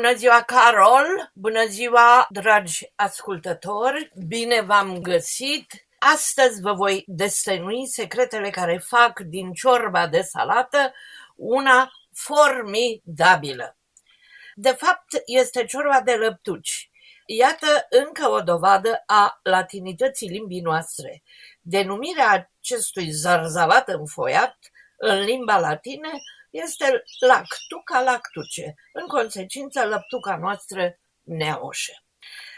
Bună ziua, Carol! Bună ziua, dragi ascultători! Bine v-am găsit! Astăzi vă voi destănui secretele care fac din ciorba de salată una formidabilă. De fapt, este ciorba de lăptuci. Iată încă o dovadă a latinității limbii noastre. Denumirea acestui zarzavat înfoiat în limba latină este lactuca lactuce, în consecință lăptuca noastră neoșe.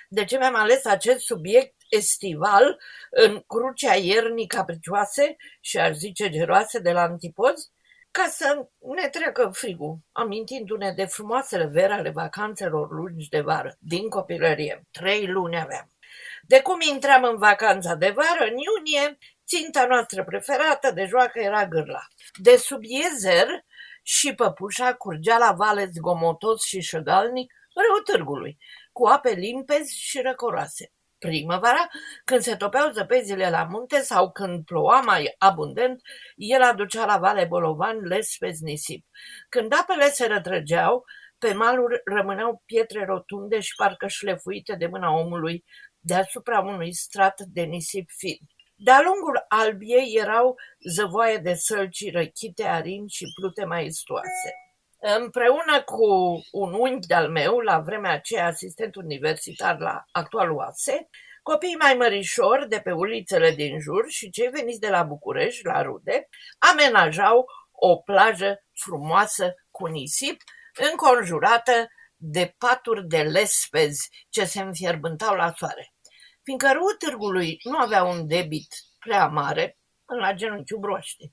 De ce mi-am ales acest subiect estival în crucea iernii capricioase și aș zice geroase de la antipozi? Ca să ne treacă frigul, amintindu-ne de frumoasele vere ale vacanțelor lungi de vară, din copilărie. Trei luni aveam. De cum intram în vacanța de vară, în iunie, ținta noastră preferată de joacă era gârla. De sub Iezer și păpușa curgea la vale zgomotos și șăgalnic râul târgului, cu ape limpezi și răcoroase. Primăvara, când se topeau zăpezile la munte sau când ploua mai abundent, el aducea la vale bolovan lespezi nisip. Când apele se rătrăgeau, pe maluri rămâneau pietre rotunde și parcă șlefuite de mâna omului deasupra unui strat de nisip fin. De-a lungul albiei erau zăvoaie de sălci răchite, arini și plute maestoase. Împreună cu un unchi de-al meu, la vremea aceea asistent universitar la actualul ASE, copiii mai mărișori de pe ulițele din jur și cei veniți de la București, la rude, amenajau o plajă frumoasă cu nisip, înconjurată de paturi de lespezi ce se înfierbântau la soare. Fiindcă râul târgului nu avea un debit prea mare, până la genunchiul broaște,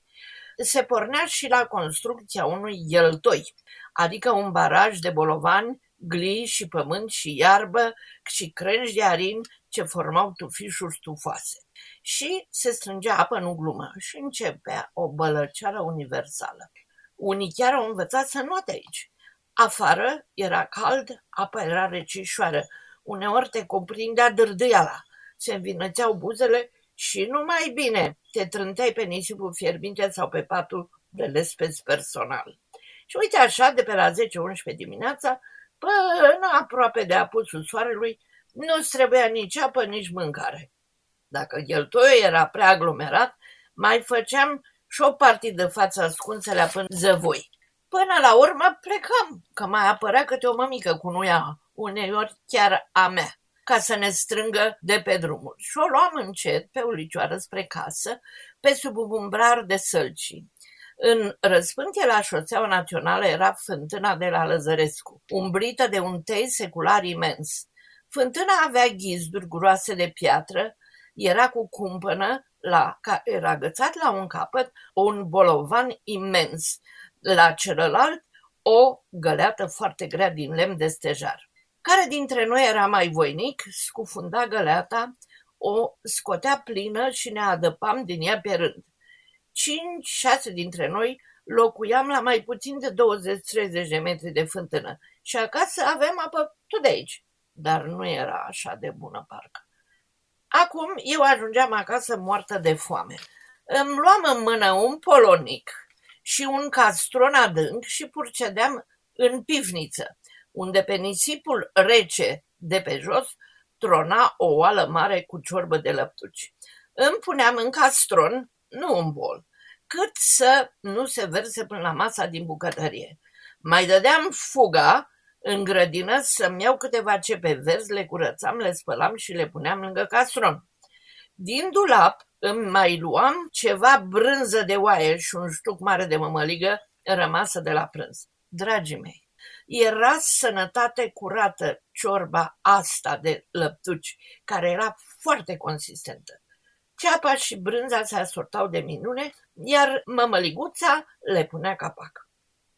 se pornea și la construcția unui eltoi, adică un baraj de bolovani, glii și pământ și iarbă și crengi de arin ce formau tufișuri stufoase. Și se strângea apă în glumă și începea o bălăceară universală. Unii chiar au învățat să noate aici. Afară era cald, apa era recișoară, uneori te cuprindea dârdâiala, se învinățeau buzele și numai bine te trânteai pe nisipul fierbinte sau pe patul de lespezi personal. Și uite așa, de pe la 10-11 dimineața, până aproape de apusul soarelui, nu-ți trebuia nici apă, nici mâncare. Dacă cheltoiul era prea aglomerat, mai făceam și o partidă față ascunsă la până zăvoi. Până la urmă plecam, că mai apărea câte o mămică cu nuia, uneori chiar a mea ca să ne strângă de pe drumuri. Și o luam încet pe ulicioară spre casă, pe sub un umbrar de sălci. În răspântie la șoseaua națională era fântâna de la Lăzărescu, umbrită de un tei secular imens. Fântâna avea ghizduri groase de piatră, era cu cumpănă, la, care era agățat la un capăt un bolovan imens, la celălalt o găleată foarte grea din lemn de stejar. Care dintre noi era mai voinic, scufunda găleata, o scotea plină și ne adăpam din ea pe rând. Cinci, șase dintre noi locuiam la mai puțin de 20-30 de metri de fântână și acasă avem apă tot de aici, dar nu era așa de bună parcă. Acum eu ajungeam acasă moartă de foame. Îmi luam în mână un polonic și un castron adânc și purcedeam în pivniță unde pe nisipul rece de pe jos trona o oală mare cu ciorbă de lăptuci. Îmi puneam în castron, nu în bol, cât să nu se verse până la masa din bucătărie. Mai dădeam fuga în grădină să-mi iau câteva cepe verzi, le curățam, le spălam și le puneam lângă castron. Din dulap îmi mai luam ceva brânză de oaie și un ștuc mare de mămăligă rămasă de la prânz. Dragii mei, era sănătate curată ciorba asta de lăptuci, care era foarte consistentă. Ceapa și brânza se asortau de minune, iar mămăliguța le punea capac.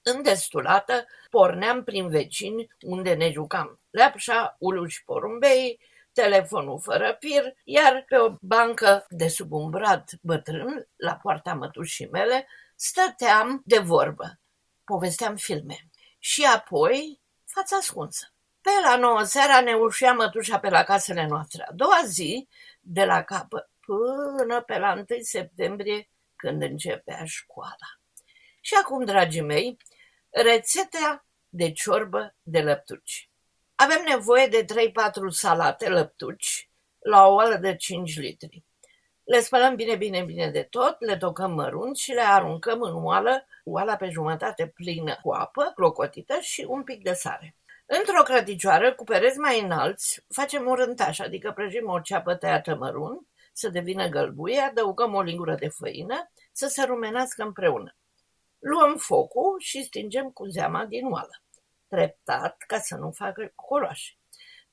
Îndestulată, porneam prin vecini unde ne jucam. Leapșa, ulu și porumbei, telefonul fără fir, iar pe o bancă de sub un brad bătrân, la poarta mătușii mele, stăteam de vorbă. Povesteam filme și apoi fața ascunsă. Pe la nouă seara ne ușeam mătușa pe la casele noastre. A doua zi, de la capă până pe la 1 septembrie, când începea școala. Și acum, dragii mei, rețeta de ciorbă de lăptuci. Avem nevoie de 3-4 salate lăptuci la o oală de 5 litri. Le spălăm bine, bine, bine de tot, le tocăm mărunt și le aruncăm în oală, oala pe jumătate plină cu apă, clocotită și un pic de sare. Într-o crăticioară cu pereți mai înalți, facem un rântaș, adică prăjim o ceapă tăiată mărunt, să devină gălbuie, adăugăm o lingură de făină, să se rumenească împreună. Luăm focul și stingem cu zeama din oală, treptat ca să nu facă coloașe.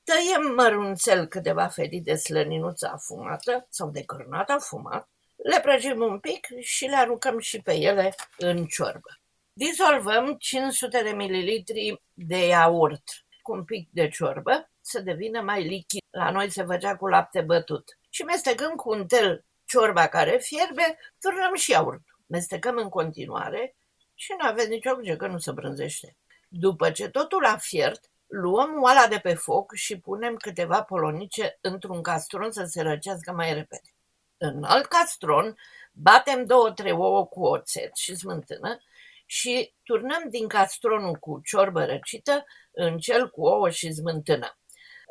Tăiem mărunțel câteva felii de slăninuță afumată sau de cărnat afumat, le prăjim un pic și le aruncăm și pe ele în ciorbă. Dizolvăm 500 de mililitri de iaurt cu un pic de ciorbă să devină mai lichid. La noi se făcea cu lapte bătut. Și mestecăm cu un tel ciorba care fierbe, turnăm și iaurtul. Mestecăm în continuare și nu aveți nicio grijă că nu se brânzește. După ce totul a fiert, luăm oala de pe foc și punem câteva polonice într-un castron să se răcească mai repede. În alt castron batem două-trei ouă cu oțet și smântână și turnăm din castronul cu ciorbă răcită în cel cu ouă și smântână.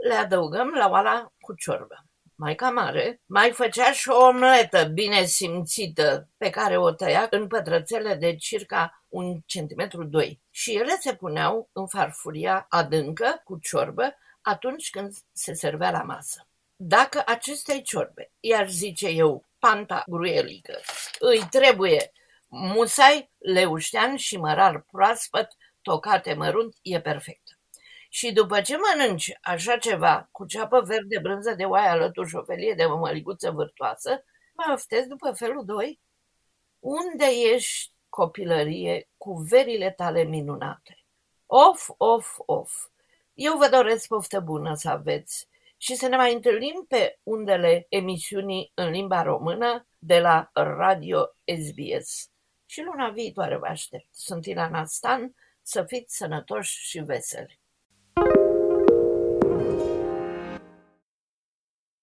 Le adăugăm la oala cu ciorbă. Maica mare mai făcea și o omletă bine simțită pe care o tăia în pătrățele de circa un centimetru doi și ele se puneau în farfuria adâncă cu ciorbă atunci când se servea la masă. Dacă acestei ciorbe, iar zice eu, panta gruielică, îi trebuie musai, leuștean și mărar proaspăt, tocate mărunt, e perfect. Și după ce mănânci așa ceva, cu ceapă verde, brânză de oaie alături și o felie de mămăliguță vârtoasă, mă oftezi după felul doi? Unde ești, copilărie, cu verile tale minunate? Of, of, of! Eu vă doresc poftă bună să aveți și să ne mai întâlnim pe undele emisiunii în limba română de la Radio SBS. Și luna viitoare vă aștept. Sunt Ilana Stan, să fiți sănătoși și veseli!